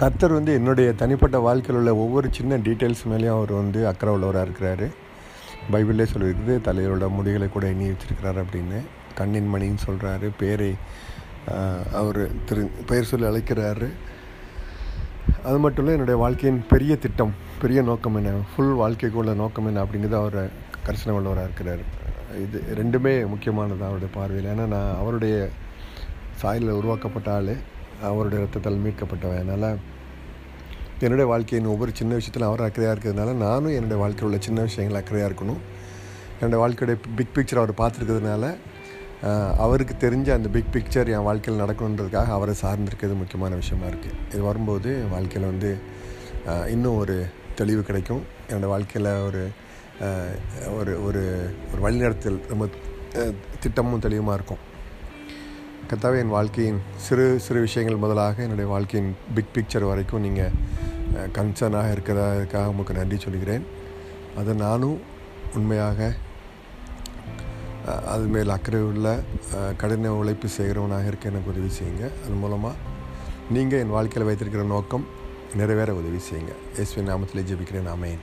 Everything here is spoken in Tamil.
கர்த்தர் வந்து என்னுடைய தனிப்பட்ட வாழ்க்கையில் உள்ள ஒவ்வொரு சின்ன டீட்டெயில்ஸ் மேலேயும் அவர் வந்து அக்கறை உள்ளவராக இருக்கிறாரு. பைபிளே சொல்லியிருக்குது தலைவரோட முடிகளை கூட எண்ணி வச்சிருக்கிறாரு அப்படின்னு. கண்ணின் மணின்னு சொல்கிறாரு பேரை அவர் திரு பெயர் சொல்லி அழைக்கிறாரு. அது மட்டும் இல்லை என்னுடைய வாழ்க்கையின் பெரிய திட்டம் பெரிய நோக்கம் என்ன ஃபுல் வாழ்க்கைக்குள்ள நோக்கம் என்ன அப்படிங்கிறது அவர் கரிசனை உள்ளவராக இருக்கிறார். இது ரெண்டுமே முக்கியமானது அவருடைய பார்வையில். ஏன்னா நான் அவருடைய சாயலில் உருவாக்கப்பட்ட ஆள். அவருடைய ரத்தத்தால் மீட்கப்பட்டவன். அதனால் என்னுடைய வாழ்க்கையின் ஒவ்வொரு சின்ன விஷயத்திலும் அவர் அக்கறையாக இருக்கிறதுனால நானும் என்னுடைய வாழ்க்கையில் உள்ள சின்ன விஷயங்கள் அக்கறையாக இருக்கணும். என்னுடைய வாழ்க்கையுடைய பிக் பிக்சர் அவர் பார்த்துருக்கிறதுனால அவருக்கு தெரிஞ்ச அந்த பிக் பிக்சர் என் வாழ்க்கையில் நடக்கணுன்றதுக்காக அவரை சார்ந்திருக்கிறது முக்கியமான விஷயமா இருக்குது இது வரும்போது வாழ்க்கையில் வந்து இன்னும் ஒரு தெளிவு கிடைக்கும். என்னோடய வாழ்க்கையில் ஒரு ஒரு ஒரு ஒரு வழிநடத்தல் ரொம்ப திட்டமும் தெளிவுமாக இருக்கும். கத்தாவே என் வாழ்க்கையின் சிறு சிறு விஷயங்கள் முதலாக என்னுடைய வாழ்க்கையின் பிக் பிக்சர் வரைக்கும் நீங்கள் கன்சர்னாக இருக்கிறதுக்காக உங்களுக்கு நன்றி சொல்கிறேன். அதை நானும் உண்மையாக அது மேல் அக்கறை உள்ள கடின உழைப்பு செய்கிறவனாக இருக்க எனக்கு உதவி செய்யுங்க. அது மூலமாக நீங்கள் என் வாழ்க்கையில் வைத்திருக்கிற நோக்கம் நிறைவேற உதவி செய்யுங்க. இயேசுவின் நாமத்திலே ஜெபிக்கிறேன். ஆமென்.